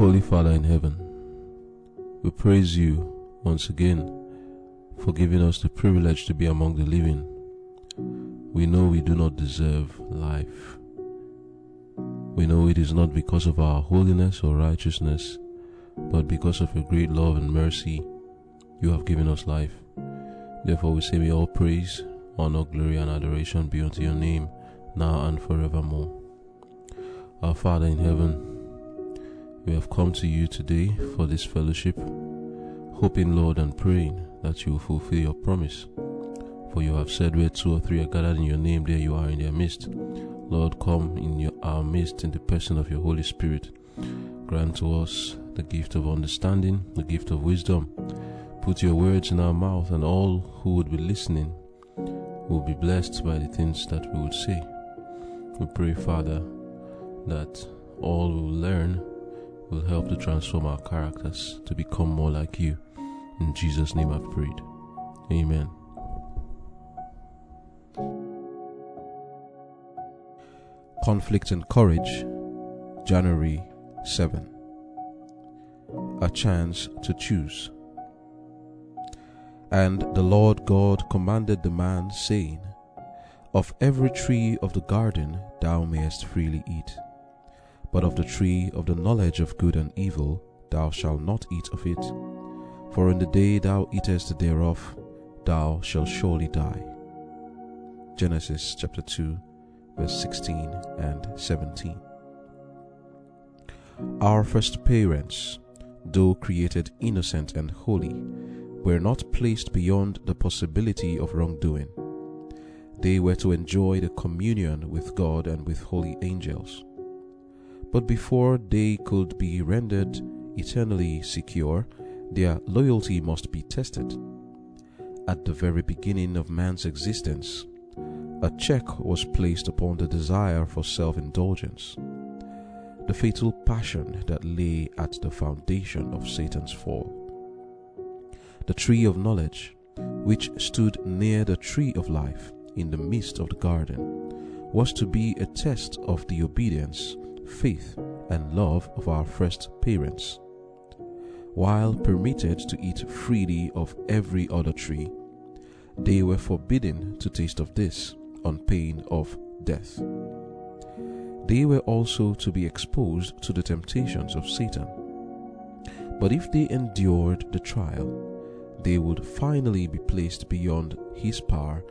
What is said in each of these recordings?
Holy Father in heaven, we praise you once again for giving us the privilege to be among the living. We know we do not deserve life. We know it is not because of our holiness or righteousness, but because of your great love and mercy, you have given us life. Therefore, we say, May all praise, honor, glory, and adoration be unto your name, now and forevermore. Our Father in heaven, we have come to you today for this fellowship, hoping, Lord, and praying that you will fulfill your promise. For you have said, Where two or three are gathered in your name, there you are in their midst. Lord, come in your, our midst in the person of your Holy Spirit. Grant to us the gift of understanding, the gift of wisdom. Put your words in our mouth, and all who would be listening will be blessed by the things that we would say. We pray, Father, that all will learn will help to transform our characters to become more like you. In Jesus' name I've prayed. Amen. Conflict and Courage, January 7. A chance to choose. And the Lord God commanded the man, saying, Of every tree of the garden thou mayest freely eat, but of the tree of the knowledge of good and evil thou shalt not eat of it, for in the day thou eatest thereof thou shalt surely die. Genesis chapter 2, verse 16 and 17. Our first parents, though created innocent and holy, were not placed beyond the possibility of wrongdoing. They were to enjoy the communion with God and with holy angels. But before they could be rendered eternally secure, their loyalty must be tested. At the very beginning of man's existence, a check was placed upon the desire for self indulgence, the fatal passion that lay at the foundation of Satan's fall. The tree of knowledge, which stood near the tree of life in the midst of the garden, was to be a test of the obedience, faith, and love of our first parents. While permitted to eat freely of every other tree, they were forbidden to taste of this on pain of death. They were also to be exposed to the temptations of Satan. But if they endured the trial, they would finally be placed beyond his power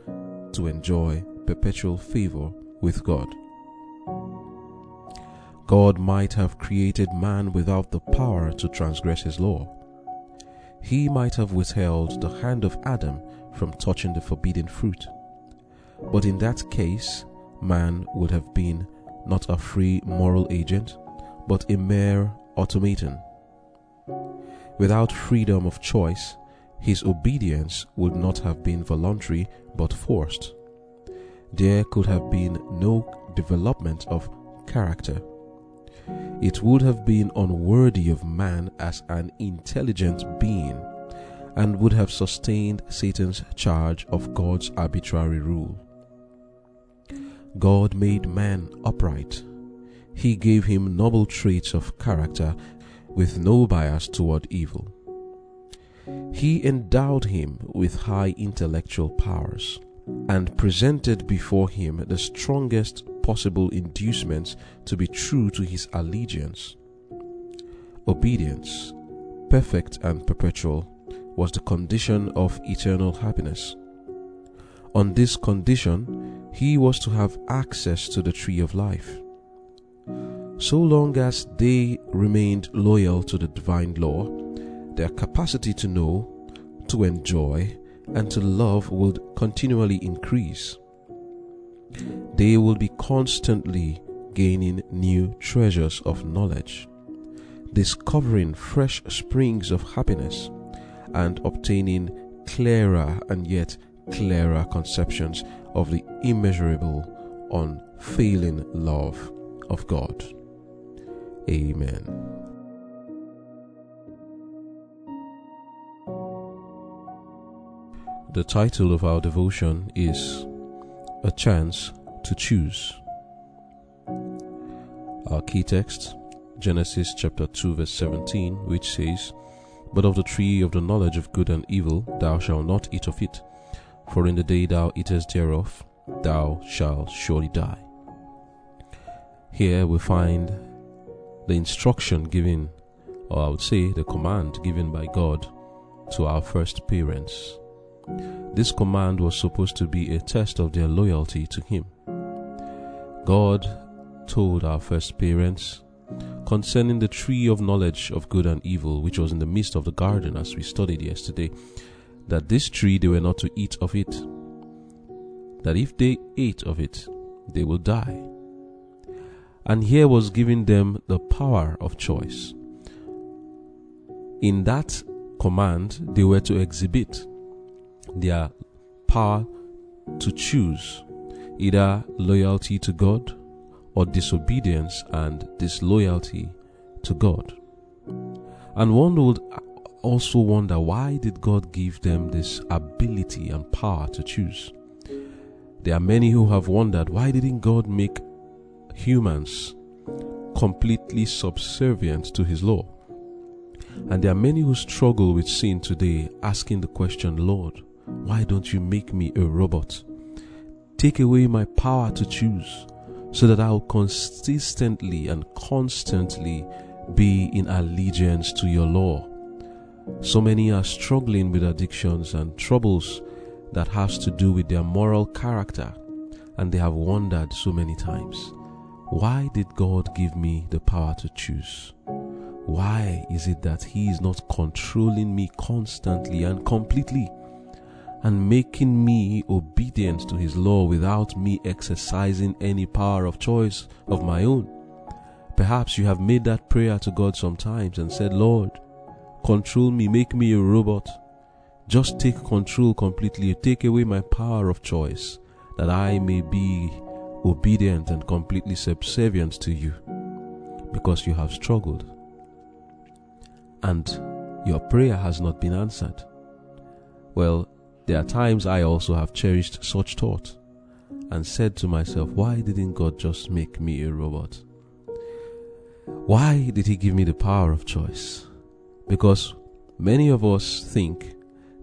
to enjoy perpetual favor with God. God might have created man without the power to transgress his law. He might have withheld the hand of Adam from touching the forbidden fruit. But in that case, man would have been not a free moral agent, but a mere automaton. Without freedom of choice, his obedience would not have been voluntary but forced. There could have been no development of character. It would have been unworthy of man as an intelligent being and would have sustained Satan's charge of God's arbitrary rule. God made man upright. He gave him noble traits of character with no bias toward evil. He endowed him with high intellectual powers and presented before him the strongest possible inducements to be true to his allegiance. Obedience, perfect and perpetual, was the condition of eternal happiness. On this condition, he was to have access to the tree of life. So long as they remained loyal to the divine law, their capacity to know, to enjoy, and to love would continually increase. They will be constantly gaining new treasures of knowledge, discovering fresh springs of happiness, and obtaining clearer and yet clearer conceptions of the immeasurable, unfailing love of God. Amen. The title of our devotion is A Chance to Choose. Our key text, Genesis chapter 2, verse 17, which says, But of the tree of the knowledge of good and evil thou shalt not eat of it, for in the day thou eatest thereof, thou shalt surely die. Here we find the instruction given, or I would say the command given by God to our first parents. This command was supposed to be a test of their loyalty to Him. God told our first parents concerning the tree of knowledge of good and evil, which was in the midst of the garden, as we studied yesterday, that this tree they were not to eat of it, that if they ate of it, they will die. And here was given them the power of choice. In that command, they were to exhibit their power to choose either loyalty to God or disobedience and disloyalty to God. And one would also wonder why did God give them this ability and power to choose? There are many who have wondered why didn't God make humans completely subservient to his law? And there are many who struggle with sin today asking the question, Lord, why don't you make me a robot? Take away my power to choose so that I'll consistently and constantly be in allegiance to your law. So many are struggling with addictions and troubles that has to do with their moral character and they have wondered so many times, why did God give me the power to choose? Why is it that He is not controlling me constantly and completely? And making me obedient to his law without me exercising any power of choice of my own. Perhaps you have made that prayer to God sometimes and said, Lord, control me, make me a robot. Just take control completely, take away my power of choice, that I may be obedient and completely subservient to you, because you have struggled. And your prayer has not been answered. Well, there are times I also have cherished such thought and said to myself, why didn't God just make me a robot? Why did He give me the power of choice? Because many of us think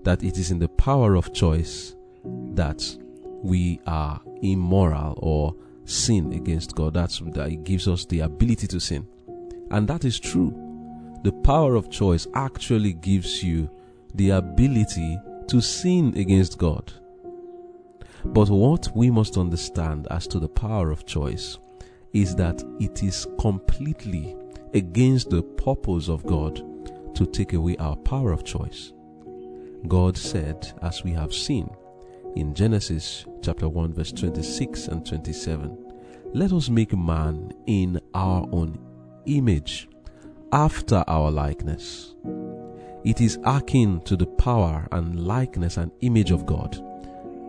that it is in the power of choice that we are immoral or sin against God. That's that it gives us the ability to sin. And that is true. The power of choice actually gives you the ability to sin against God. But what we must understand as to the power of choice is that it is completely against the purpose of God to take away our power of choice. God said, as we have seen in Genesis chapter 1 verse 26 and 27, let us make man in our own image, after our likeness. It is akin to the power and likeness and image of God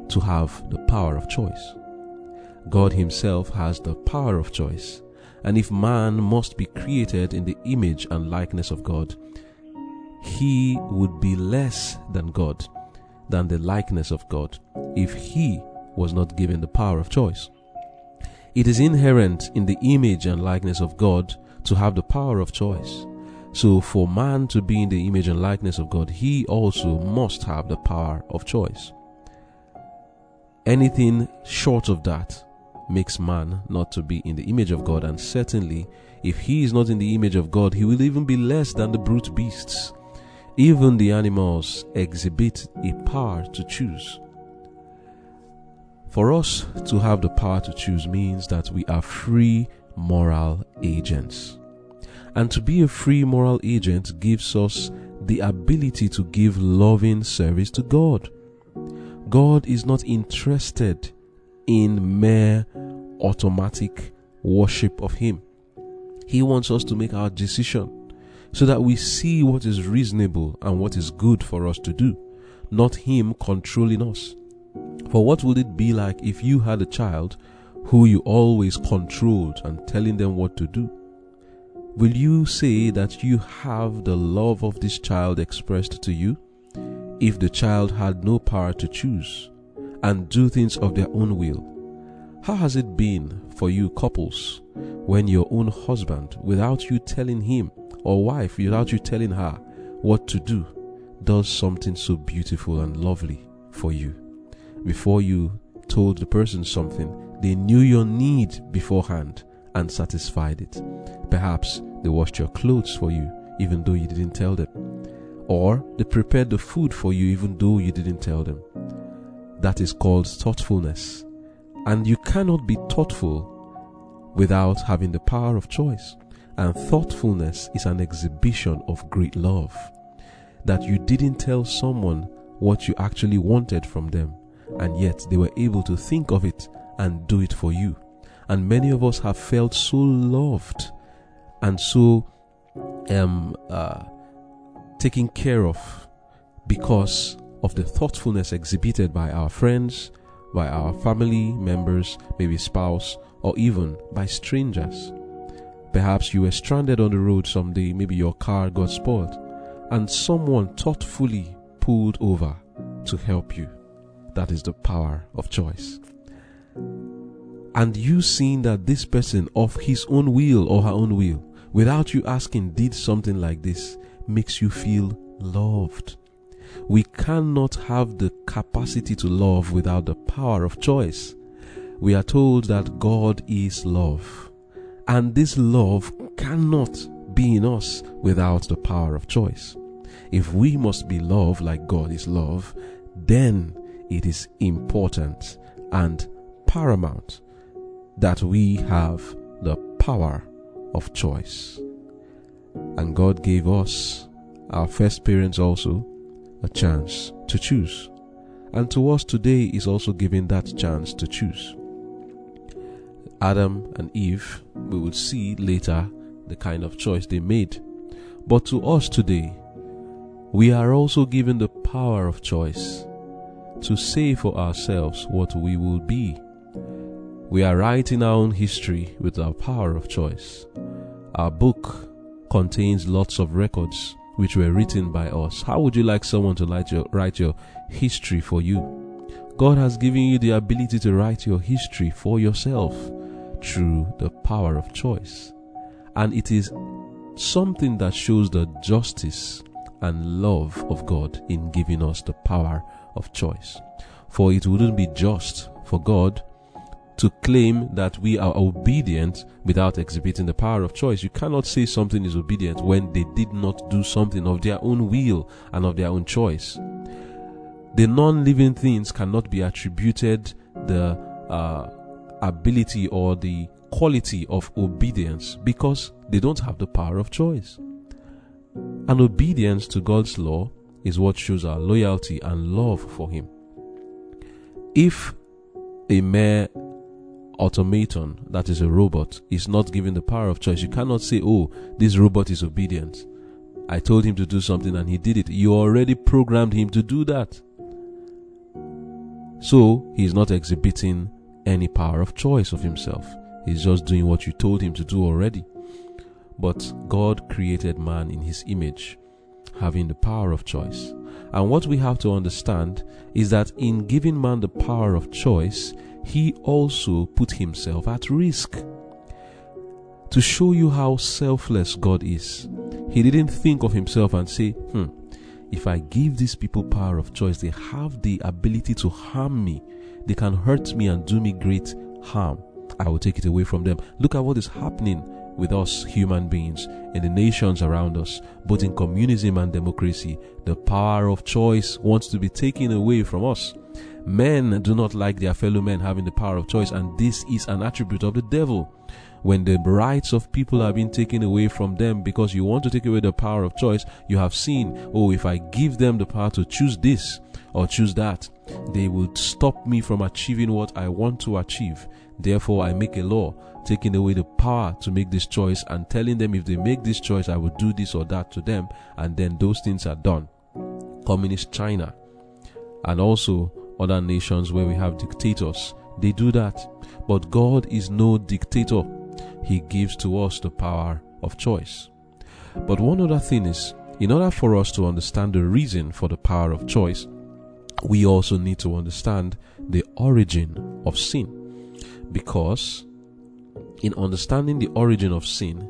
to have the power of choice. God Himself has the power of choice, and if man must be created in the image and likeness of God, he would be less than God, than the likeness of God, if he was not given the power of choice. It is inherent in the image and likeness of God to have the power of choice. So, for man to be in the image and likeness of God, he also must have the power of choice. Anything short of that makes man not to be in the image of God, and certainly, if he is not in the image of God, he will even be less than the brute beasts. Even the animals exhibit a power to choose. For us to have the power to choose means that we are free moral agents. And to be a free moral agent gives us the ability to give loving service to God. God is not interested in mere automatic worship of Him. He wants us to make our decision so that we see what is reasonable and what is good for us to do, not Him controlling us. For what would it be like if you had a child who you always controlled and telling them what to do? Will you say that you have the love of this child expressed to you if the child had no power to choose and do things of their own will? How has it been for you couples when your own husband, without you telling him, or wife, without you telling her what to do, does something so beautiful and lovely for you? Before you told the person something, they knew your need beforehand and satisfied it. Perhaps they washed your clothes for you, even though you didn't tell them. Or they prepared the food for you, even though you didn't tell them. That is called thoughtfulness. And you cannot be thoughtful without having the power of choice. And thoughtfulness is an exhibition of great love. That you didn't tell someone what you actually wanted from them, and yet they were able to think of it and do it for you. And many of us have felt so loved and so um, uh, taken care of because of the thoughtfulness exhibited by our friends, by our family members, maybe spouse, or even by strangers. Perhaps you were stranded on the road someday, maybe your car got spoiled, and someone thoughtfully pulled over to help you. That is the power of choice. And you seeing that this person, of his own will or her own will, without you asking, did something like this, makes you feel loved we cannot have the capacity to love without the power of choice. We are told that God is love. And this love cannot be in us without the power of choice. If we must be love like God is love, then it is important and paramount that we have the power of choice. And God gave us, our first parents also, a chance to choose. And to us today is also given that chance to choose. Adam and Eve, we will see later the kind of choice they made. But to us today, we are also given the power of choice to say for ourselves what we will be. We are writing our own history with our power of choice. Our book contains lots of records which were written by us. How would you like someone to write your, write your history for you? God has given you the ability to write your history for yourself through the power of choice. And it is something that shows the justice and love of God in giving us the power of choice. For it wouldn't be just for God to claim that we are obedient without exhibiting the power of choice. You cannot say something is obedient when they did not do something of their own will and of their own choice. The non living things cannot be attributed the uh, ability or the quality of obedience because they don't have the power of choice. And obedience to God's law is what shows our loyalty and love for Him. If a mere automaton, that is a robot, is not given the power of choice. You cannot say, oh, this robot is obedient. I told him to do something and he did it. You already programmed him to do that. So he is not exhibiting any power of choice of himself. He's just doing what you told him to do already. But God created man in his image, having the power of choice. And what we have to understand is that in giving man the power of choice, he also put himself at risk. To show you how selfless God is, he didn't think of himself and say, hmm, if I give these people power of choice, they have the ability to harm me. They can hurt me and do me great harm. I will take it away from them. Look at what is happening with us human beings in the nations around us, both in communism and democracy. The power of choice wants to be taken away from us. Men do not like their fellow men having the power of choice, and this is an attribute of the devil. When the rights of people are being taken away from them because you want to take away the power of choice, you have seen, oh, if I give them the power to choose this or choose that, they will stop me from achieving what I want to achieve. Therefore, I make a law taking away the power to make this choice and telling them if they make this choice, I will do this or that to them, and then those things are done. Communist China and also other nations where we have dictators. They do that. But God is no dictator. He gives to us the power of choice. But one other thing is, in order for us to understand the reason for the power of choice, we also need to understand the origin of sin. Because in understanding the origin of sin,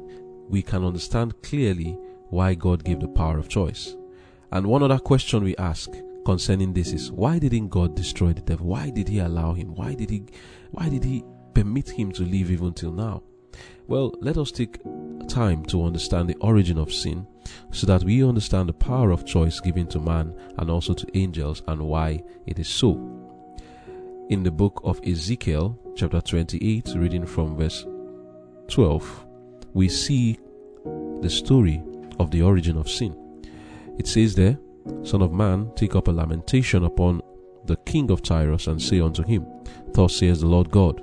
we can understand clearly why God gave the power of choice. And one other question we ask concerning this is why didn't God destroy the devil? Why did he allow him? Why did he why did he permit him to live even till now? Well, let us take time to understand the origin of sin so that we understand the power of choice given to man and also to angels and why it is so. In the book of Ezekiel, chapter 28, reading from verse 12, we see the story of the origin of sin. It says there, Son of man, take up a lamentation upon the king of Tyrus and say unto him, Thus says the Lord God,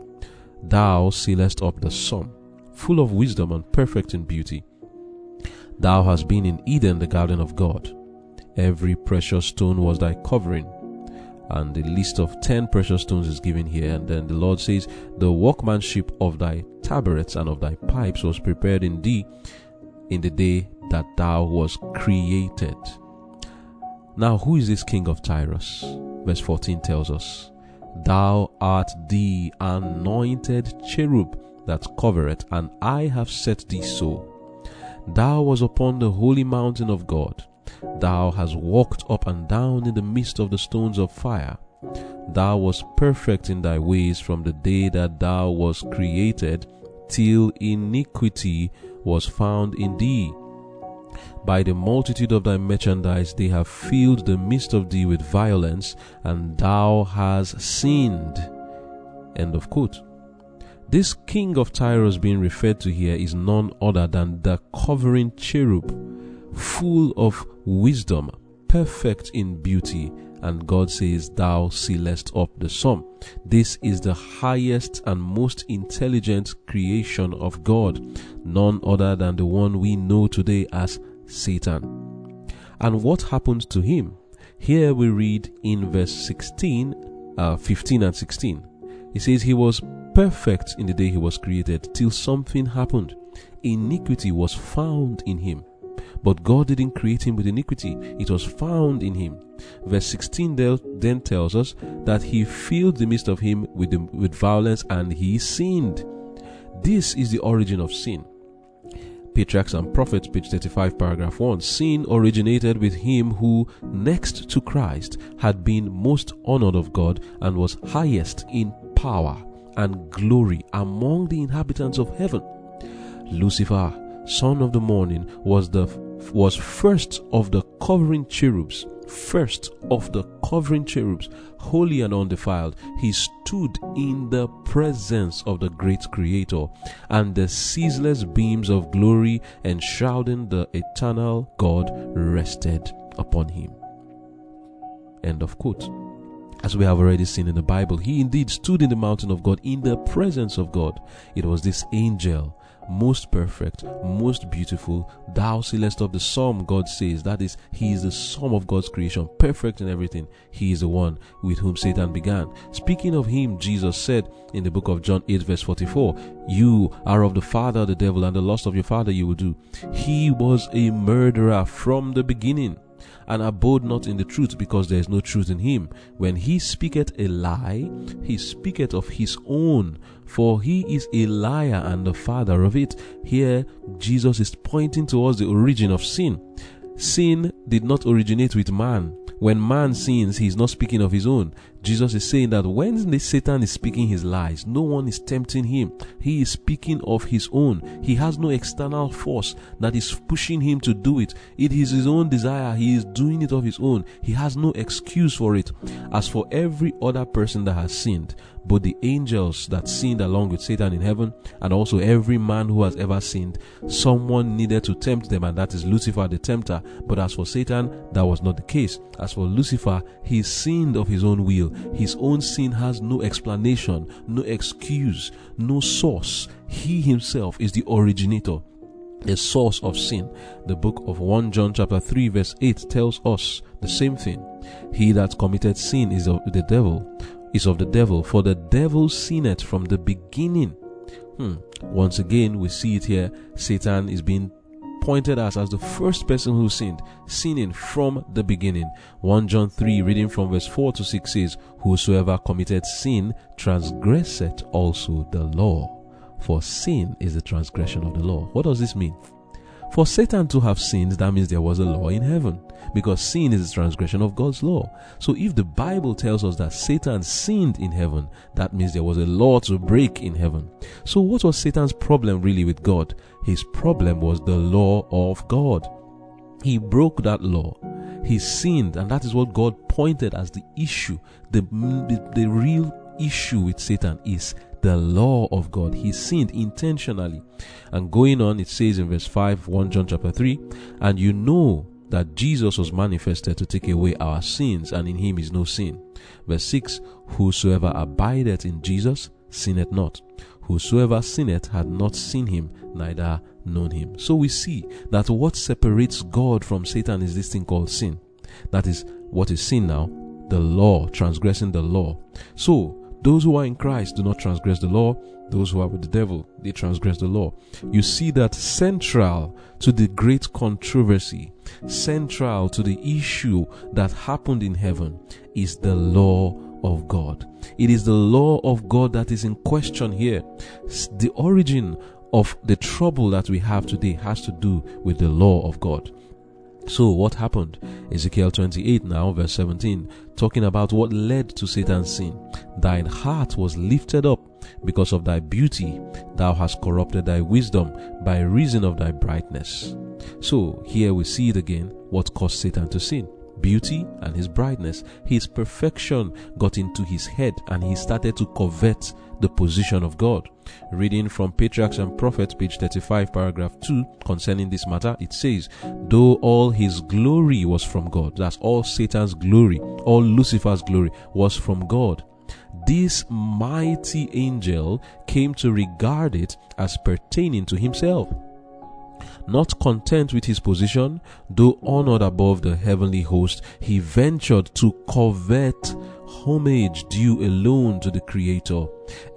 Thou sealest up the sum, full of wisdom and perfect in beauty. Thou hast been in Eden, the garden of God. Every precious stone was thy covering. And the list of ten precious stones is given here. And then the Lord says, The workmanship of thy tabrets and of thy pipes was prepared in thee in the day that thou was created. Now, who is this king of Tyrus? Verse 14 tells us, Thou art the anointed cherub that covereth, and I have set thee so. Thou was upon the holy mountain of God. Thou hast walked up and down in the midst of the stones of fire. Thou was perfect in thy ways from the day that thou was created, till iniquity was found in thee. By the multitude of thy merchandise they have filled the midst of thee with violence, and thou hast sinned. End of quote. This king of Tyrus being referred to here is none other than the covering cherub, full of wisdom, perfect in beauty, and God says, Thou sealest up the sum. This is the highest and most intelligent creation of God, none other than the one we know today as Satan. And what happened to him? Here we read in verse 16, uh, 15 and 16. It says, He was perfect in the day he was created, till something happened. Iniquity was found in him. But God didn't create him with iniquity, it was found in him. Verse 16 then tells us that he filled the midst of him with, the, with violence and he sinned. This is the origin of sin. Patriarchs and Prophets, page 35, paragraph 1. Sin originated with him who, next to Christ, had been most honored of God and was highest in power and glory among the inhabitants of heaven. Lucifer, son of the morning, was the was first of the covering cherubs, first of the covering cherubs, holy and undefiled. He stood in the presence of the great Creator, and the ceaseless beams of glory enshrouding the eternal God rested upon him. End of quote. As we have already seen in the Bible, he indeed stood in the mountain of God in the presence of God. It was this angel most perfect, most beautiful. Thou sealest of the sum, God says. That is, He is the sum of God's creation, perfect in everything. He is the one with whom Satan began. Speaking of Him, Jesus said in the book of John 8, verse 44, You are of the father, the devil, and the lust of your father you will do. He was a murderer from the beginning and abode not in the truth, because there is no truth in him. When he speaketh a lie, he speaketh of his own, for he is a liar and the father of it. Here, Jesus is pointing towards the origin of sin. Sin did not originate with man, when man sins, he is not speaking of his own. Jesus is saying that when Satan is speaking his lies, no one is tempting him. He is speaking of his own. He has no external force that is pushing him to do it. It is his own desire. He is doing it of his own. He has no excuse for it. As for every other person that has sinned, both the angels that sinned along with Satan in heaven, and also every man who has ever sinned, someone needed to tempt them, and that is Lucifer the tempter. But as for Satan, that was not the case. As for Lucifer, he sinned of his own will. His own sin has no explanation, no excuse, no source. He himself is the originator the source of sin. The book of 1 John chapter 3 verse 8 tells us the same thing. He that committed sin is the devil, is of the devil, for the devil sinned from the beginning. Hmm. Once again, we see it here. Satan is being pointed us as the first person who sinned, sinning from the beginning. 1 John 3, reading from verse 4 to 6 says, Whosoever committed sin transgresseth also the law. For sin is the transgression of the law. What does this mean? For Satan to have sinned, that means there was a law in heaven. Because sin is a transgression of God's law. So if the Bible tells us that Satan sinned in heaven, that means there was a law to break in heaven. So what was Satan's problem really with God? His problem was the law of God. He broke that law. He sinned, and that is what God pointed as the issue. The, the, the real issue with Satan is the law of God. He sinned intentionally. And going on, it says in verse 5, 1 John chapter 3, and you know that Jesus was manifested to take away our sins, and in him is no sin. Verse 6, Whosoever abideth in Jesus sinneth not. Whosoever sinneth had not seen him, neither known him. So we see that what separates God from Satan is this thing called sin. That is what is sin now? The law, transgressing the law. So those who are in Christ do not transgress the law. Those who are with the devil, they transgress the law. You see that central to the great controversy, central to the issue that happened in heaven is the law of God. It is the law of God that is in question here. The origin of the trouble that we have today has to do with the law of God. So, what happened? Ezekiel 28 now, verse 17, talking about what led to Satan's sin. Thine heart was lifted up because of thy beauty, thou hast corrupted thy wisdom by reason of thy brightness. So, here we see it again what caused Satan to sin beauty and his brightness. His perfection got into his head and he started to covet the position of God. Reading from Patriarchs and Prophets, page 35, paragraph 2, concerning this matter, it says, Though all his glory was from God, that's all Satan's glory, all Lucifer's glory was from God. This mighty angel came to regard it as pertaining to himself. Not content with his position, though honored above the heavenly host, he ventured to covet homage due alone to the Creator.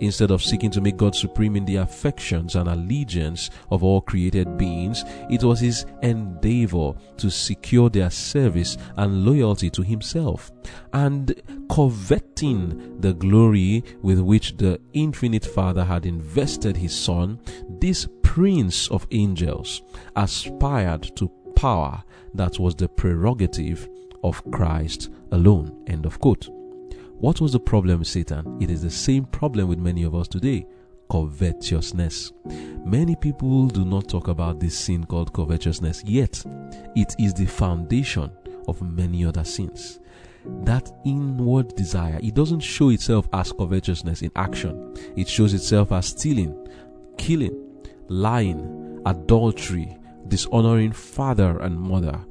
Instead of seeking to make God supreme in the affections and allegiance of all created beings, it was his endeavor to secure their service and loyalty to himself. And coveting the glory with which the infinite Father had invested his Son, this prince of angels aspired to power that was the prerogative of Christ alone. End of quote. What was the problem with Satan? It is the same problem with many of us today covetousness. Many people do not talk about this sin called covetousness, yet, it is the foundation of many other sins. That inward desire, it doesn't show itself as covetousness in action, it shows itself as stealing, killing, lying, adultery, dishonoring father and mother,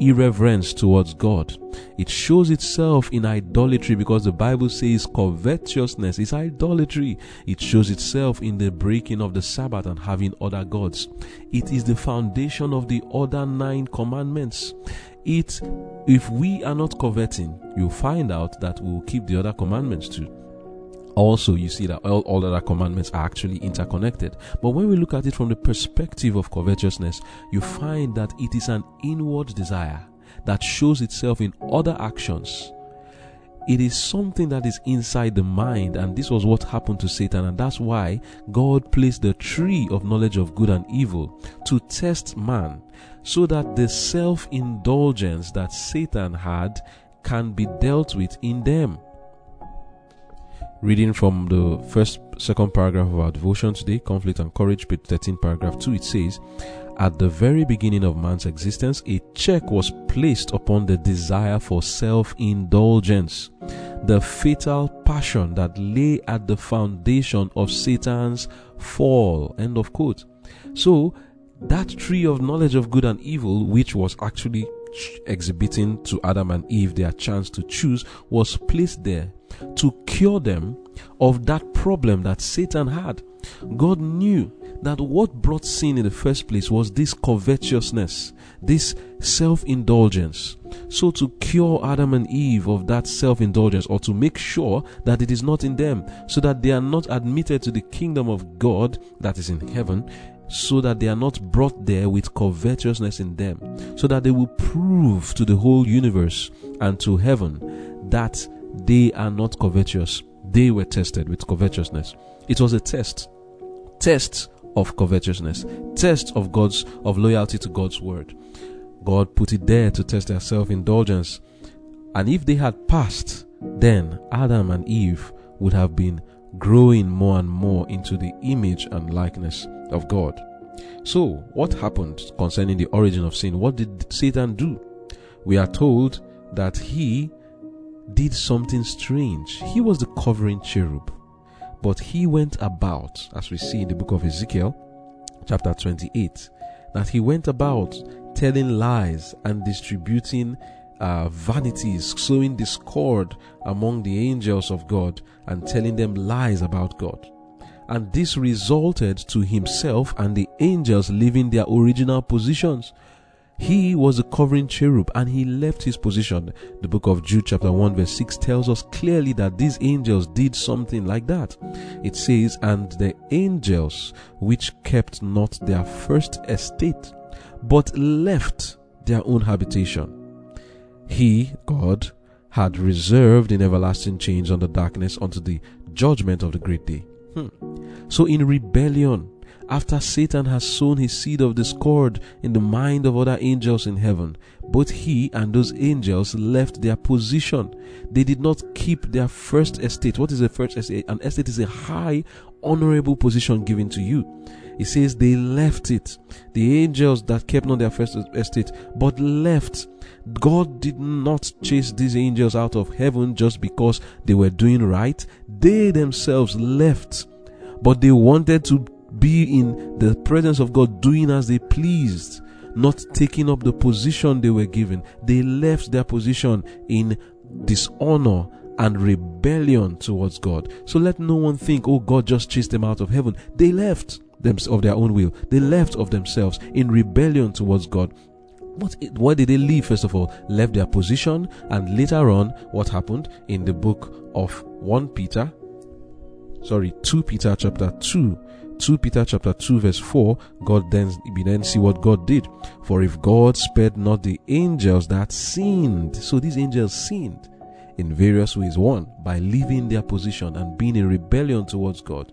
irreverence towards God. It shows itself in idolatry because the Bible says covetousness is idolatry. It shows itself in the breaking of the Sabbath and having other gods. It is the foundation of the other nine commandments. It, if we are not coveting, you'll find out that we'll keep the other commandments too also you see that all, all other commandments are actually interconnected. But when we look at it from the perspective of covetousness you find that it is an inward desire that shows itself in other actions. It is something that is inside the mind and this was what happened to satan and that's why god placed the tree of knowledge of good and evil to test man so that the self-indulgence that satan had can be dealt with in them Reading from the first, second paragraph of our devotion today, Conflict and Courage, page 13, paragraph 2, it says, At the very beginning of man's existence, a check was placed upon the desire for self indulgence, the fatal passion that lay at the foundation of Satan's fall. End of quote. So, that tree of knowledge of good and evil, which was actually exhibiting to Adam and Eve their chance to choose, was placed there to cure them of that problem that Satan had. God knew that what brought sin in the first place was this covetousness, this self indulgence. So, to cure Adam and Eve of that self indulgence, or to make sure that it is not in them, so that they are not admitted to the kingdom of God that is in heaven, so that they are not brought there with covetousness in them, so that they will prove to the whole universe and to heaven that they are not covetous. They were tested with covetousness. It was a test. Test of covetousness. Test of God's of loyalty to God's word. God put it there to test their self-indulgence. And if they had passed, then Adam and Eve would have been growing more and more into the image and likeness of God. So, what happened concerning the origin of sin? What did Satan do? We are told that he did something strange. He was the covering cherub, but he went about, as we see in the book of Ezekiel, chapter 28, that he went about telling lies and distributing uh, vanities, sowing discord among the angels of God and telling them lies about God. And this resulted to himself and the angels leaving their original positions. He was a covering cherub and he left his position. The book of Jude, chapter 1, verse 6 tells us clearly that these angels did something like that. It says, And the angels which kept not their first estate, but left their own habitation. He, God, had reserved in everlasting chains under darkness unto the judgment of the great day. Hmm. So in rebellion, after Satan has sown his seed of discord in the mind of other angels in heaven, both he and those angels left their position. They did not keep their first estate. What is a first estate? An estate is a high, honorable position given to you. He says they left it. The angels that kept not their first estate, but left. God did not chase these angels out of heaven just because they were doing right. They themselves left. But they wanted to be in the presence of God doing as they pleased, not taking up the position they were given. They left their position in dishonor and rebellion towards God. So let no one think, oh, God just chased them out of heaven. They left them of their own will. They left of themselves in rebellion towards God. What, why did they leave? First of all, left their position, and later on, what happened in the book of 1 Peter, sorry, 2 Peter chapter 2, 2 Peter chapter 2 verse 4, God then, see what God did. For if God spared not the angels that sinned, so these angels sinned in various ways. One, by leaving their position and being in rebellion towards God.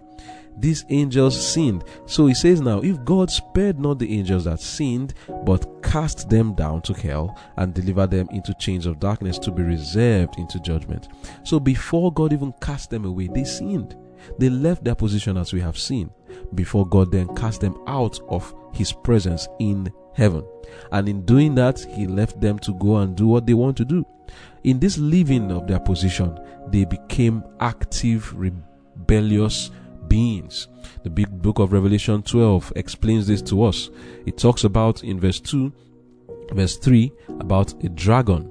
These angels sinned. So he says now, if God spared not the angels that sinned, but cast them down to hell and delivered them into chains of darkness to be reserved into judgment. So before God even cast them away, they sinned. They left their position as we have seen before God then cast them out of his presence in heaven. And in doing that, he left them to go and do what they want to do. In this leaving of their position, they became active, rebellious beings. The big book of Revelation 12 explains this to us. It talks about in verse 2, verse 3, about a dragon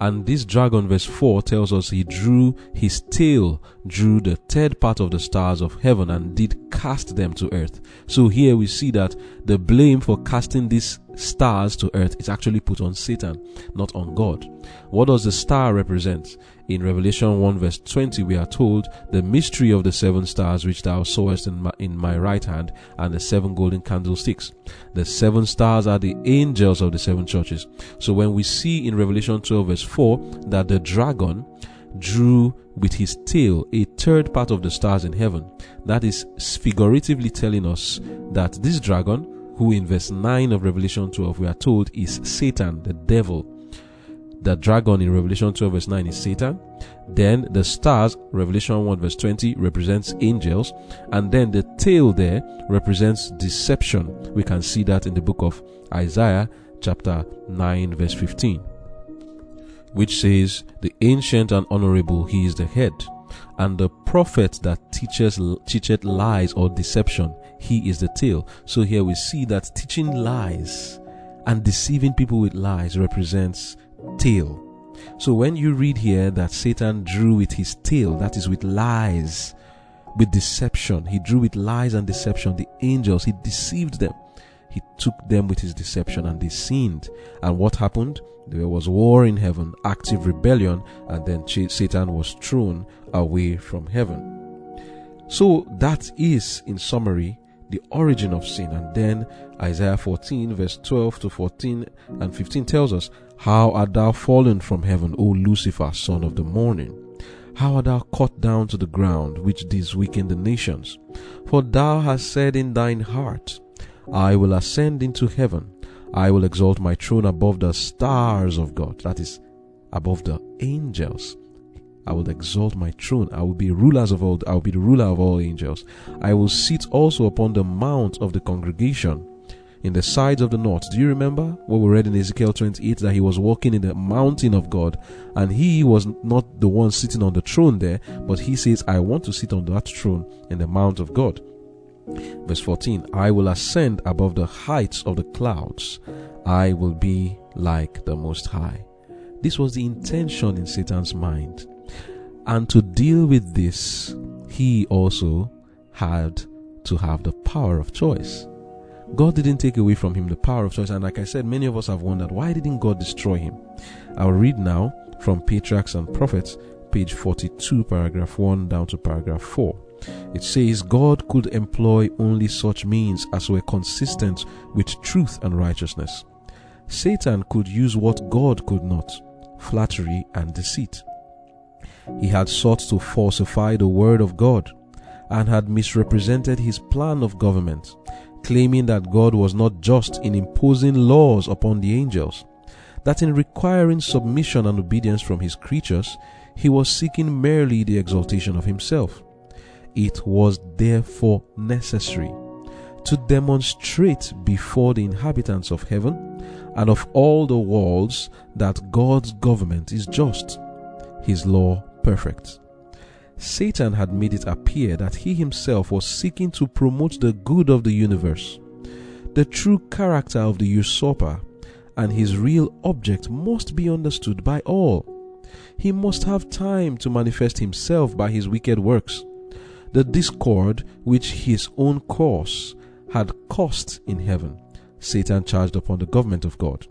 and this dragon, verse 4, tells us he drew his tail, drew the third part of the stars of heaven, and did cast them to earth. So here we see that the blame for casting these stars to earth is actually put on Satan, not on God. What does the star represent? In Revelation 1 verse 20, we are told the mystery of the seven stars which thou sawest in my, in my right hand and the seven golden candlesticks. The seven stars are the angels of the seven churches. So when we see in Revelation 12 verse 4 that the dragon drew with his tail a third part of the stars in heaven, that is figuratively telling us that this dragon, who in verse 9 of Revelation 12 we are told is Satan, the devil, the dragon in Revelation 12 verse 9 is Satan. Then the stars, Revelation 1 verse 20, represents angels. And then the tail there represents deception. We can see that in the book of Isaiah chapter 9 verse 15. Which says, the ancient and honorable, he is the head. And the prophet that teaches teacheth lies or deception, he is the tail. So here we see that teaching lies and deceiving people with lies represents tail. So when you read here that Satan drew with his tail, that is with lies, with deception, he drew with lies and deception the angels, he deceived them. He took them with his deception and they sinned. And what happened? There was war in heaven, active rebellion, and then Satan was thrown away from heaven. So that is, in summary, the origin of sin. And then Isaiah 14, verse 12 to 14 and 15 tells us, How art thou fallen from heaven, O Lucifer, son of the morning? How art thou cut down to the ground, which didst weaken the nations? For thou hast said in thine heart, I will ascend into heaven. I will exalt my throne above the stars of God. That is, above the angels. I will exalt my throne. I will be rulers of all. I will be the ruler of all angels. I will sit also upon the mount of the congregation in the sides of the north. Do you remember what we read in Ezekiel 28 that he was walking in the mountain of God and he was not the one sitting on the throne there, but he says, I want to sit on that throne in the mount of God. Verse 14 I will ascend above the heights of the clouds, I will be like the Most High. This was the intention in Satan's mind. And to deal with this, he also had to have the power of choice. God didn't take away from him the power of choice. And like I said, many of us have wondered why didn't God destroy him? I'll read now from Patriarchs and Prophets, page 42, paragraph 1 down to paragraph 4. It says God could employ only such means as were consistent with truth and righteousness. Satan could use what God could not flattery and deceit. He had sought to falsify the word of God and had misrepresented his plan of government claiming that God was not just in imposing laws upon the angels, that in requiring submission and obedience from his creatures, he was seeking merely the exaltation of himself. It was therefore necessary to demonstrate before the inhabitants of heaven and of all the worlds that God's government is just, his law perfect. Satan had made it appear that he himself was seeking to promote the good of the universe. The true character of the usurper and his real object must be understood by all. He must have time to manifest himself by his wicked works. The discord which his own course had caused in heaven, Satan charged upon the government of God.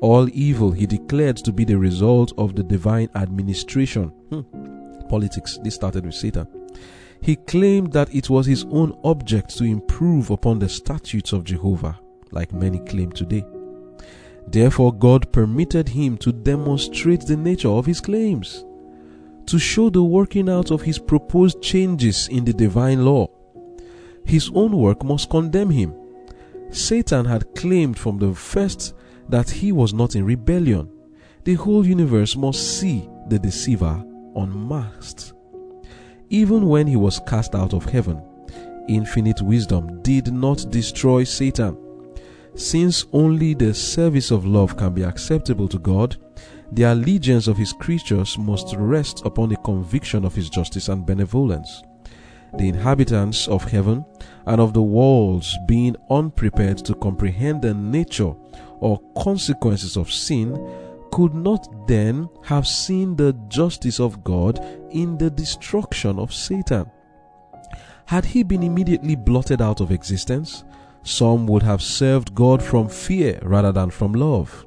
All evil he declared to be the result of the divine administration. Hmm politics. This started with Satan. He claimed that it was his own object to improve upon the statutes of Jehovah, like many claim today. Therefore, God permitted him to demonstrate the nature of his claims, to show the working out of his proposed changes in the divine law. His own work must condemn him. Satan had claimed from the first that he was not in rebellion. The whole universe must see the deceiver unmasked. Even when he was cast out of heaven, infinite wisdom did not destroy Satan. Since only the service of love can be acceptable to God, the allegiance of his creatures must rest upon the conviction of his justice and benevolence. The inhabitants of heaven and of the worlds being unprepared to comprehend the nature or consequences of sin could not then have seen the justice of God in the destruction of Satan. Had he been immediately blotted out of existence, some would have served God from fear rather than from love.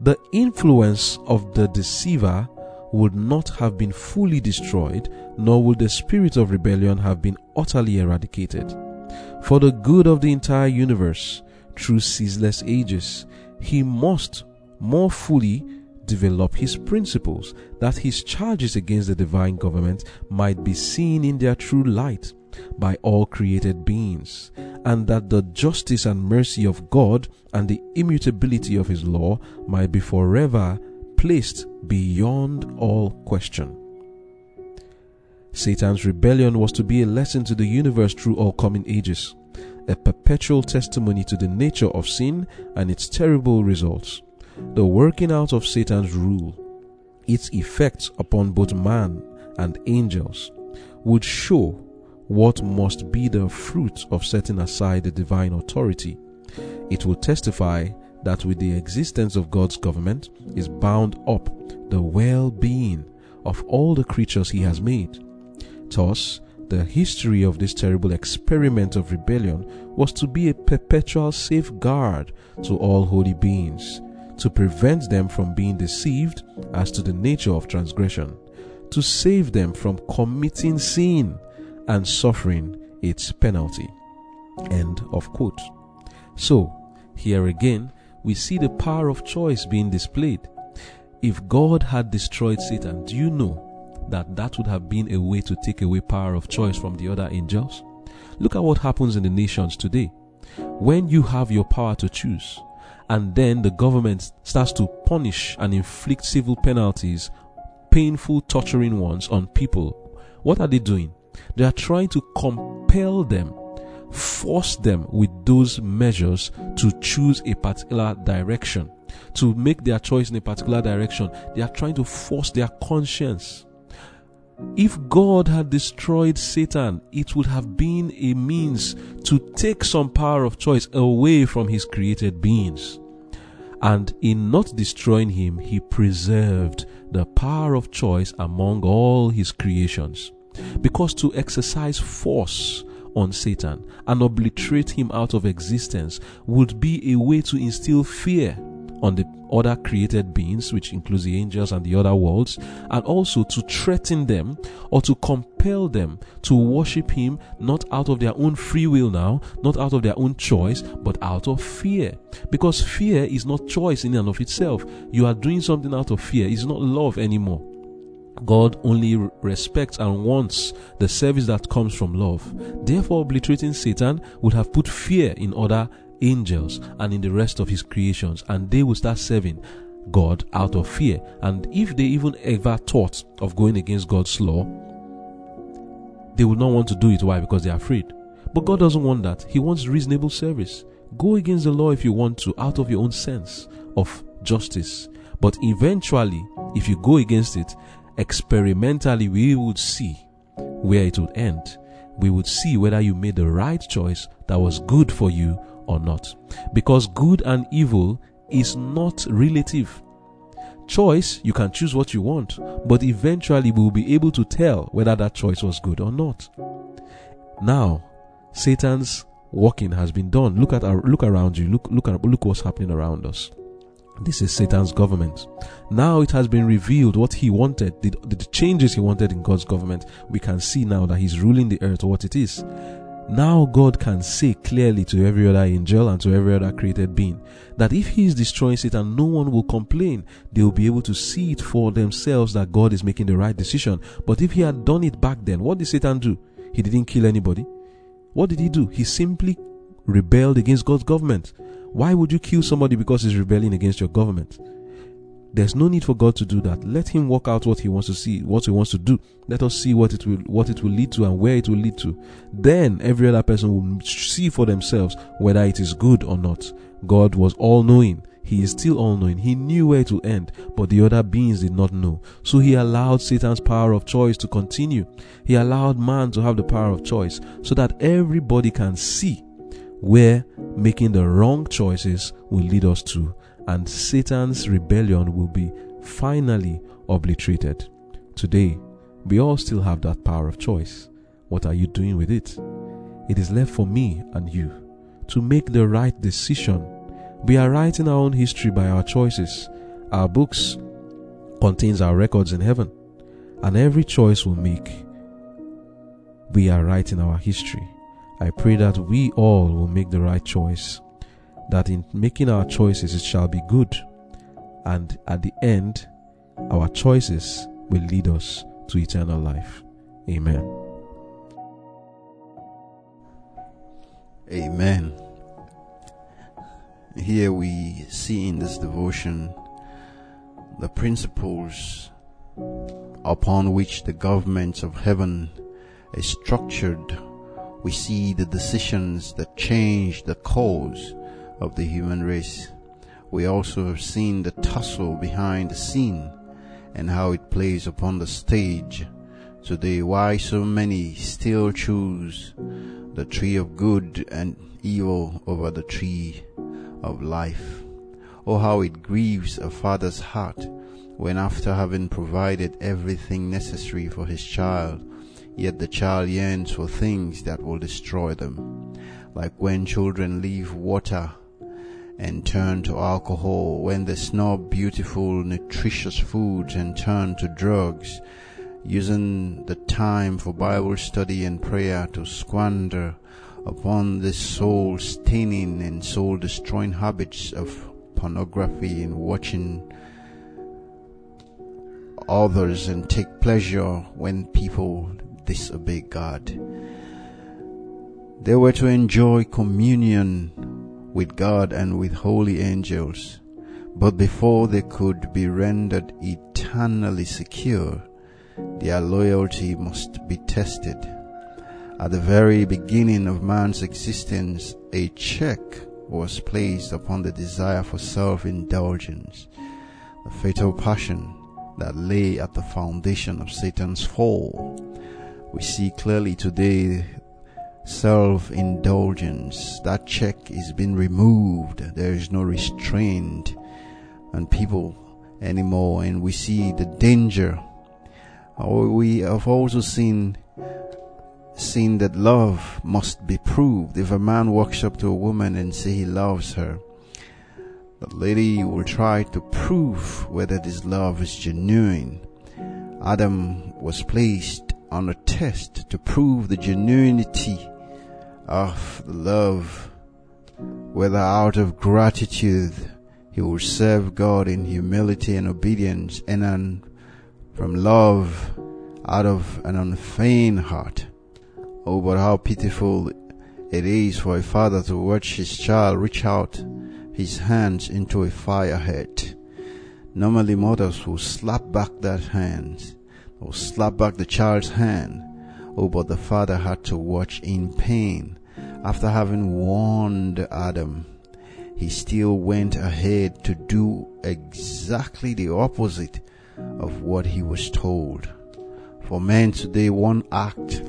The influence of the deceiver would not have been fully destroyed, nor would the spirit of rebellion have been utterly eradicated. For the good of the entire universe, through ceaseless ages, he must more fully develop his principles, that his charges against the divine government might be seen in their true light by all created beings, and that the justice and mercy of God and the immutability of his law might be forever placed beyond all question. Satan's rebellion was to be a lesson to the universe through all coming ages, a perpetual testimony to the nature of sin and its terrible results the working out of Satan's rule, its effects upon both man and angels, would show what must be the fruit of setting aside the divine authority. It will testify that with the existence of God's government is bound up the well being of all the creatures He has made. Thus, the history of this terrible experiment of rebellion was to be a perpetual safeguard to all holy beings to prevent them from being deceived as to the nature of transgression, to save them from committing sin and suffering its penalty. End of quote. So, here again, we see the power of choice being displayed. If God had destroyed Satan, do you know that that would have been a way to take away power of choice from the other angels? Look at what happens in the nations today. When you have your power to choose, and then the government starts to punish and inflict civil penalties, painful, torturing ones on people, what are they doing? They are trying to compel them, force them with those measures to choose a particular direction, to make their choice in a particular direction. They are trying to force their conscience. If God had destroyed Satan, it would have been a means to take some power of choice away from his created beings. And in not destroying him, he preserved the power of choice among all his creations. Because to exercise force on Satan and obliterate him out of existence would be a way to instill fear on the other created beings, which includes the angels and the other worlds, and also to threaten them or to compel them to worship Him not out of their own free will now, not out of their own choice, but out of fear. Because fear is not choice in and of itself. You are doing something out of fear, it's not love anymore. God only respects and wants the service that comes from love. Therefore, obliterating Satan would have put fear in other angels and in the rest of his creations, and they will start serving God out of fear. And if they even ever thought of going against God's law, they would not want to do it. Why? Because they're afraid. But God doesn't want that. He wants reasonable service. Go against the law if you want to, out of your own sense of justice. But eventually, if you go against it, experimentally, we would see where it would end. We would see whether you made the right choice that was good for you or not. Because good and evil is not relative. Choice, you can choose what you want, but eventually we will be able to tell whether that choice was good or not. Now, Satan's working has been done. Look at our, look around you. Look look at look what's happening around us. This is Satan's government. Now it has been revealed what he wanted, the, the changes he wanted in God's government. We can see now that he's ruling the earth what it is. Now God can say clearly to every other angel and to every other created being that if He is destroying Satan, no one will complain. They will be able to see it for themselves that God is making the right decision. But if He had done it back then, what did Satan do? He didn't kill anybody. What did he do? He simply rebelled against God's government. Why would you kill somebody because he's rebelling against your government? There's no need for God to do that. Let him work out what he wants to see, what he wants to do. Let us see what it will what it will lead to and where it will lead to. Then every other person will see for themselves whether it is good or not. God was all knowing. He is still all knowing. He knew where it would end, but the other beings did not know. So he allowed Satan's power of choice to continue. He allowed man to have the power of choice so that everybody can see where making the wrong choices will lead us to and Satan's rebellion will be finally obliterated. Today, we all still have that power of choice. What are you doing with it? It is left for me and you to make the right decision. We are writing our own history by our choices. Our books contains our records in heaven, and every choice we make, we are writing our history. I pray that we all will make the right choice that in making our choices it shall be good, and at the end, our choices will lead us to eternal life. Amen. Amen. Here we see in this devotion the principles upon which the government of heaven is structured. We see the decisions that change the course of the human race. We also have seen the tussle behind the scene and how it plays upon the stage. Today, why so many still choose the tree of good and evil over the tree of life. Oh, how it grieves a father's heart when after having provided everything necessary for his child, yet the child yearns for things that will destroy them. Like when children leave water and turn to alcohol, when they snub beautiful, nutritious foods and turn to drugs, using the time for Bible study and prayer to squander upon the soul staining and soul destroying habits of pornography and watching others and take pleasure when people disobey God. They were to enjoy communion with God and with holy angels, but before they could be rendered eternally secure, their loyalty must be tested. At the very beginning of man's existence, a check was placed upon the desire for self-indulgence, the fatal passion that lay at the foundation of Satan's fall. We see clearly today self-indulgence. That check is being removed. There is no restraint on people anymore and we see the danger. We have also seen seen that love must be proved. If a man walks up to a woman and say he loves her, the lady will try to prove whether this love is genuine. Adam was placed on a test to prove the genuinity of love, whether out of gratitude he will serve God in humility and obedience and from love out of an unfeigned heart. Oh, but how pitiful it is for a father to watch his child reach out his hands into a fire head. Normally mothers will slap back that hand or slap back the child's hand. Oh, but the father had to watch in pain. After having warned Adam, he still went ahead to do exactly the opposite of what he was told. For men today, one act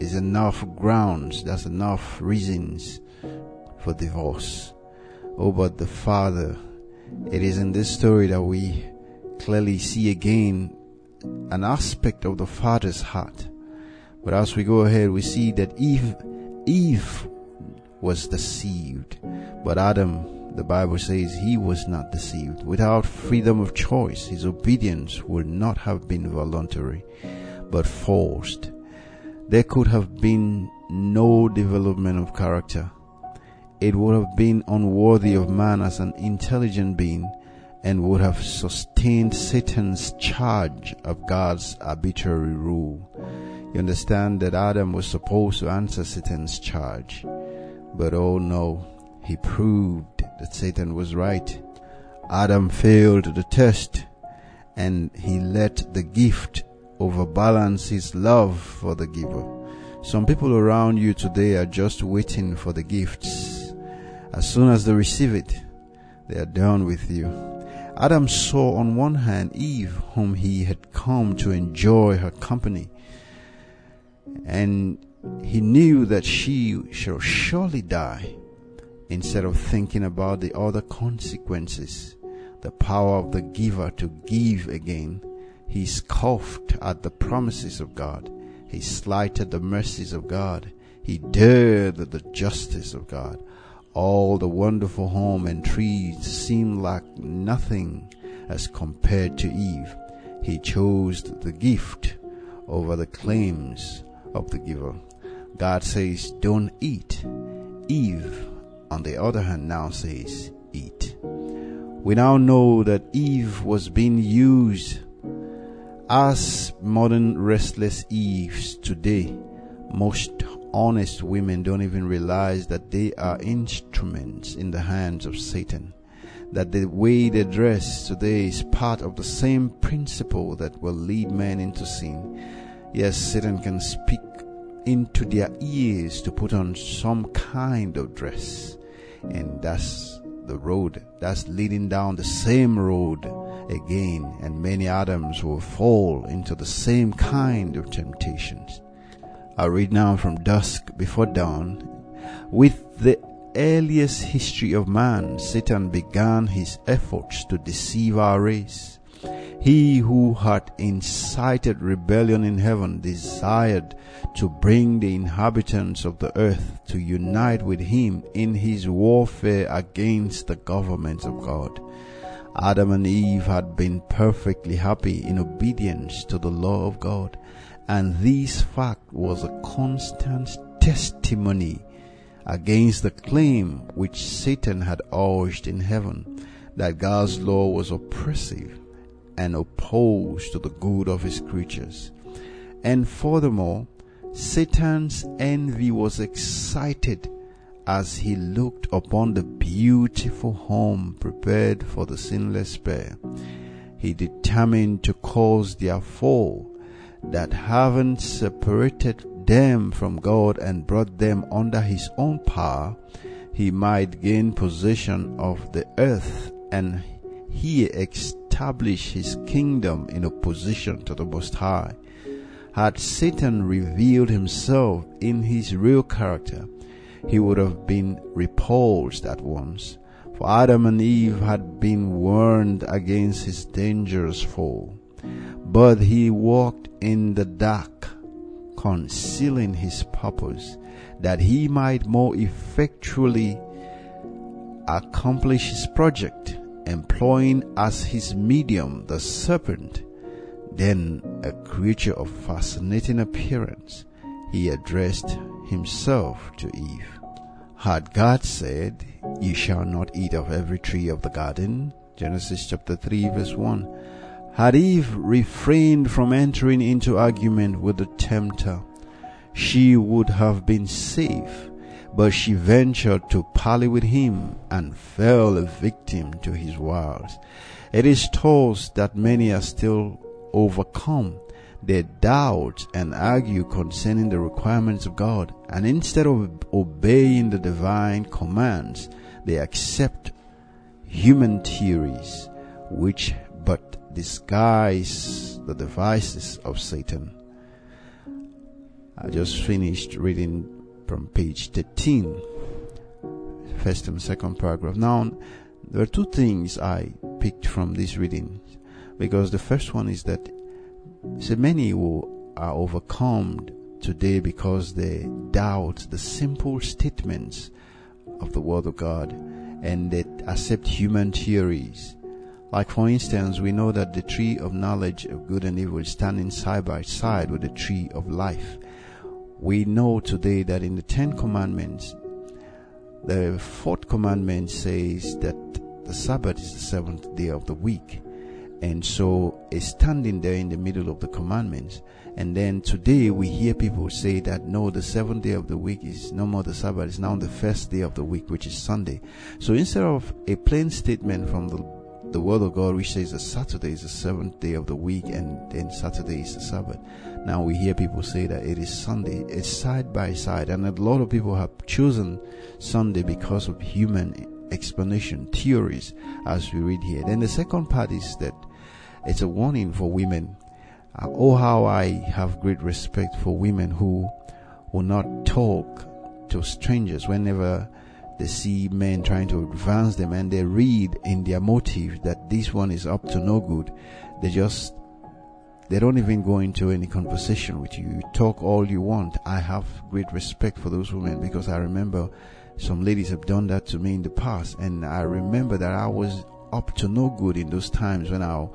is enough grounds, that's enough reasons for divorce. Oh, but the father, it is in this story that we clearly see again an aspect of the father's heart. But as we go ahead, we see that Eve, Eve was deceived, but Adam, the Bible says he was not deceived. Without freedom of choice, his obedience would not have been voluntary, but forced there could have been no development of character. It would have been unworthy of man as an intelligent being and would have sustained Satan's charge of God's arbitrary rule. You understand that Adam was supposed to answer Satan's charge. But oh no, he proved that Satan was right. Adam failed the test and he let the gift overbalance his love for the giver. Some people around you today are just waiting for the gifts. As soon as they receive it, they are done with you. Adam saw on one hand Eve, whom he had come to enjoy her company, and he knew that she shall surely die. Instead of thinking about the other consequences, the power of the giver to give again, he scoffed at the promises of God. He slighted the mercies of God. He dared the justice of God. All the wonderful home and trees seemed like nothing as compared to Eve. He chose the gift over the claims of the giver. God says, don't eat. Eve, on the other hand, now says, eat. We now know that Eve was being used as modern restless Eves today, most honest women don't even realize that they are instruments in the hands of Satan. That the way they dress today is part of the same principle that will lead men into sin. Yes, Satan can speak into their ears to put on some kind of dress. And that's the road. That's leading down the same road again, and many Adams will fall into the same kind of temptations. I read now from dusk before dawn. With the earliest history of man, Satan began his efforts to deceive our race. He who had incited rebellion in heaven desired to bring the inhabitants of the earth to unite with him in his warfare against the governments of God. Adam and Eve had been perfectly happy in obedience to the law of God, and this fact was a constant testimony against the claim which Satan had urged in heaven that God's law was oppressive and opposed to the good of his creatures. And furthermore, Satan's envy was excited as he looked upon the beautiful home prepared for the sinless pair. He determined to cause their fall, that having separated them from God and brought them under his own power, he might gain possession of the earth and he establish his kingdom in opposition to the Most High. Had Satan revealed himself in his real character, he would have been repulsed at once. For Adam and Eve had been warned against his dangerous fall. But he walked in the dark, concealing his purpose, that he might more effectually accomplish his project, employing as his medium the serpent then a creature of fascinating appearance, he addressed himself to Eve. Had God said, You shall not eat of every tree of the garden? Genesis chapter 3 verse 1. Had Eve refrained from entering into argument with the tempter, she would have been safe, but she ventured to parley with him and fell a victim to his wiles. It is told that many are still overcome their doubts and argue concerning the requirements of God. And instead of obeying the divine commands, they accept human theories which but disguise the devices of Satan. I just finished reading from page 13, first and second paragraph. Now, there are two things I picked from this reading because the first one is that so many who are overcome today because they doubt the simple statements of the Word of God and they accept human theories. Like for instance, we know that the tree of knowledge of good and evil is standing side by side with the tree of life. We know today that in the Ten Commandments, the fourth commandment says that the Sabbath is the seventh day of the week. And so it's standing there in the middle of the commandments. And then today we hear people say that no, the seventh day of the week is no more the Sabbath, it's now the first day of the week, which is Sunday. So instead of a plain statement from the the word of God which says that Saturday is the seventh day of the week and then Saturday is the Sabbath. Now we hear people say that it is Sunday. It's side by side and a lot of people have chosen Sunday because of human explanation, theories, as we read here. Then the second part is that it's a warning for women. Uh, oh, how I have great respect for women who will not talk to strangers whenever they see men trying to advance them and they read in their motive that this one is up to no good. They just they don't even go into any conversation with you. You talk all you want. I have great respect for those women because I remember some ladies have done that to me in the past, and I remember that I was up to no good in those times when I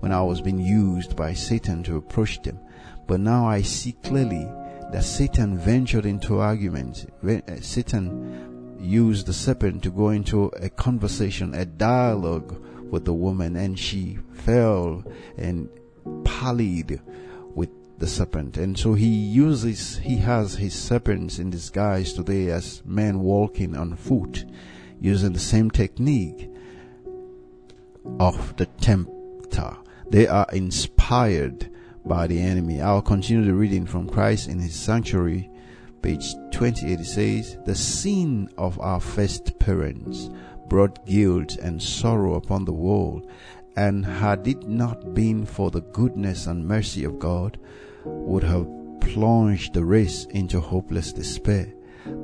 when I was being used by Satan to approach them. But now I see clearly that Satan ventured into arguments. Uh, Satan used the serpent to go into a conversation, a dialogue with the woman, and she fell and pallied with the serpent. And so he uses, he has his serpents in disguise today as men walking on foot using the same technique of the tempter. They are inspired by the enemy. I'll continue the reading from Christ in his sanctuary, page 28. It says, The sin of our first parents brought guilt and sorrow upon the world, and had it not been for the goodness and mercy of God, would have plunged the race into hopeless despair.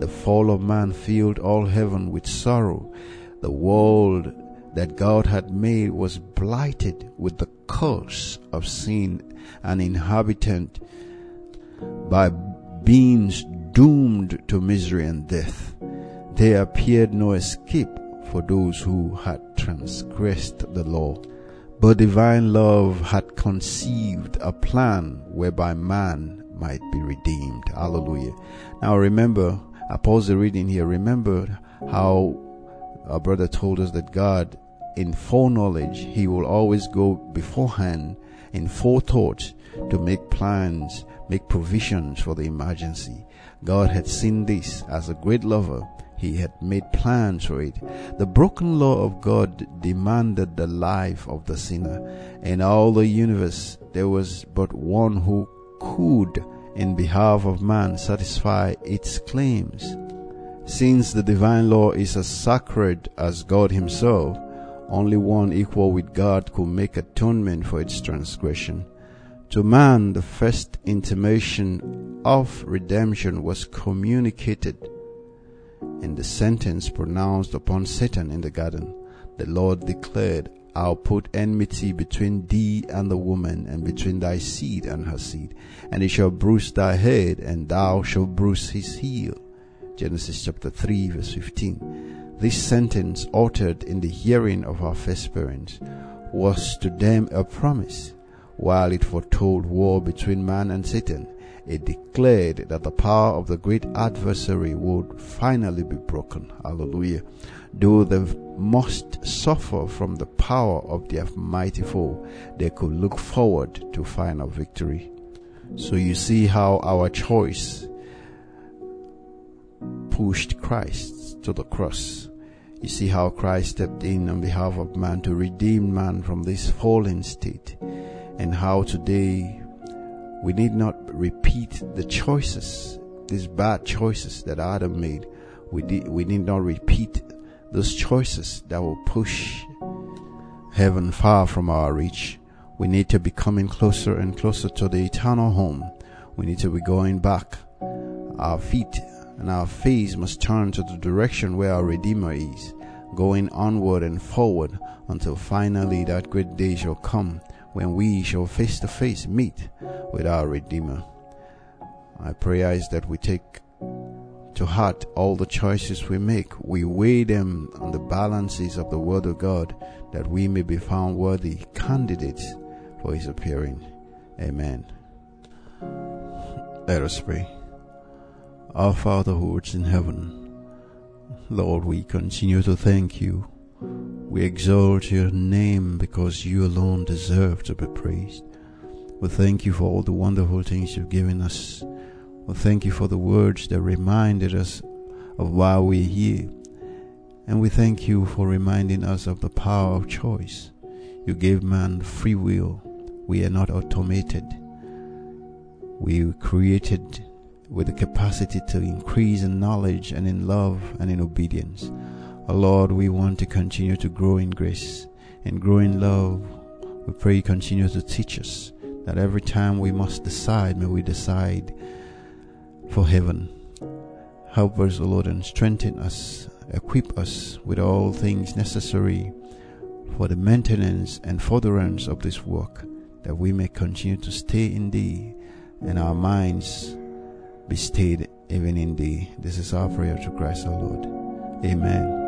The fall of man filled all heaven with sorrow. The world that God had made was blighted with the curse of sin and inhabited by beings doomed to misery and death. There appeared no escape for those who had transgressed the law. But divine love had conceived a plan whereby man might be redeemed. Hallelujah. Now remember, I pause the reading here. Remember how our brother told us that God, in foreknowledge, He will always go beforehand in forethought to make plans, make provisions for the emergency. God had seen this as a great lover. He had made plans for it. The broken law of God demanded the life of the sinner. In all the universe, there was but one who could, in behalf of man, satisfy its claims. Since the divine law is as sacred as God Himself, only one equal with God could make atonement for its transgression. To man, the first intimation of redemption was communicated in the sentence pronounced upon Satan in the garden. The Lord declared, I'll put enmity between thee and the woman, and between thy seed and her seed, and he shall bruise thy head, and thou shalt bruise his heel. Genesis chapter 3 verse 15. This sentence uttered in the hearing of our first parents was to them a promise. While it foretold war between man and Satan, it declared that the power of the great adversary would finally be broken. Hallelujah. Though they must suffer from the power of their mighty foe, they could look forward to final victory. So you see how our choice pushed Christ to the cross. You see how Christ stepped in on behalf of man to redeem man from this fallen state, and how today we need not repeat the choices, these bad choices that Adam made. We, we need not repeat those choices that will push heaven far from our reach. We need to be coming closer and closer to the eternal home. We need to be going back. Our feet and our face must turn to the direction where our Redeemer is, going onward and forward until finally that great day shall come when we shall face to face meet with our Redeemer. My prayer is that we take to heart all the choices we make. We weigh them on the balances of the Word of God that we may be found worthy candidates for His appearing. Amen. Let us pray. Our Father who art in heaven, Lord, we continue to thank you. We exalt your name because you alone deserve to be praised. We thank you for all the wonderful things you've given us. We thank you for the words that reminded us of why we're here. And we thank you for reminding us of the power of choice. You gave man free will. We are not automated. We were created with the capacity to increase in knowledge and in love and in obedience. Oh Lord, we want to continue to grow in grace and grow in love. We pray you continue to teach us that every time we must decide, may we decide for heaven. Help us, O Lord, and strengthen us, equip us with all things necessary for the maintenance and furtherance of this work, that we may continue to stay in Thee and our minds be stayed even in thee. This is our prayer to Christ our Lord. Amen.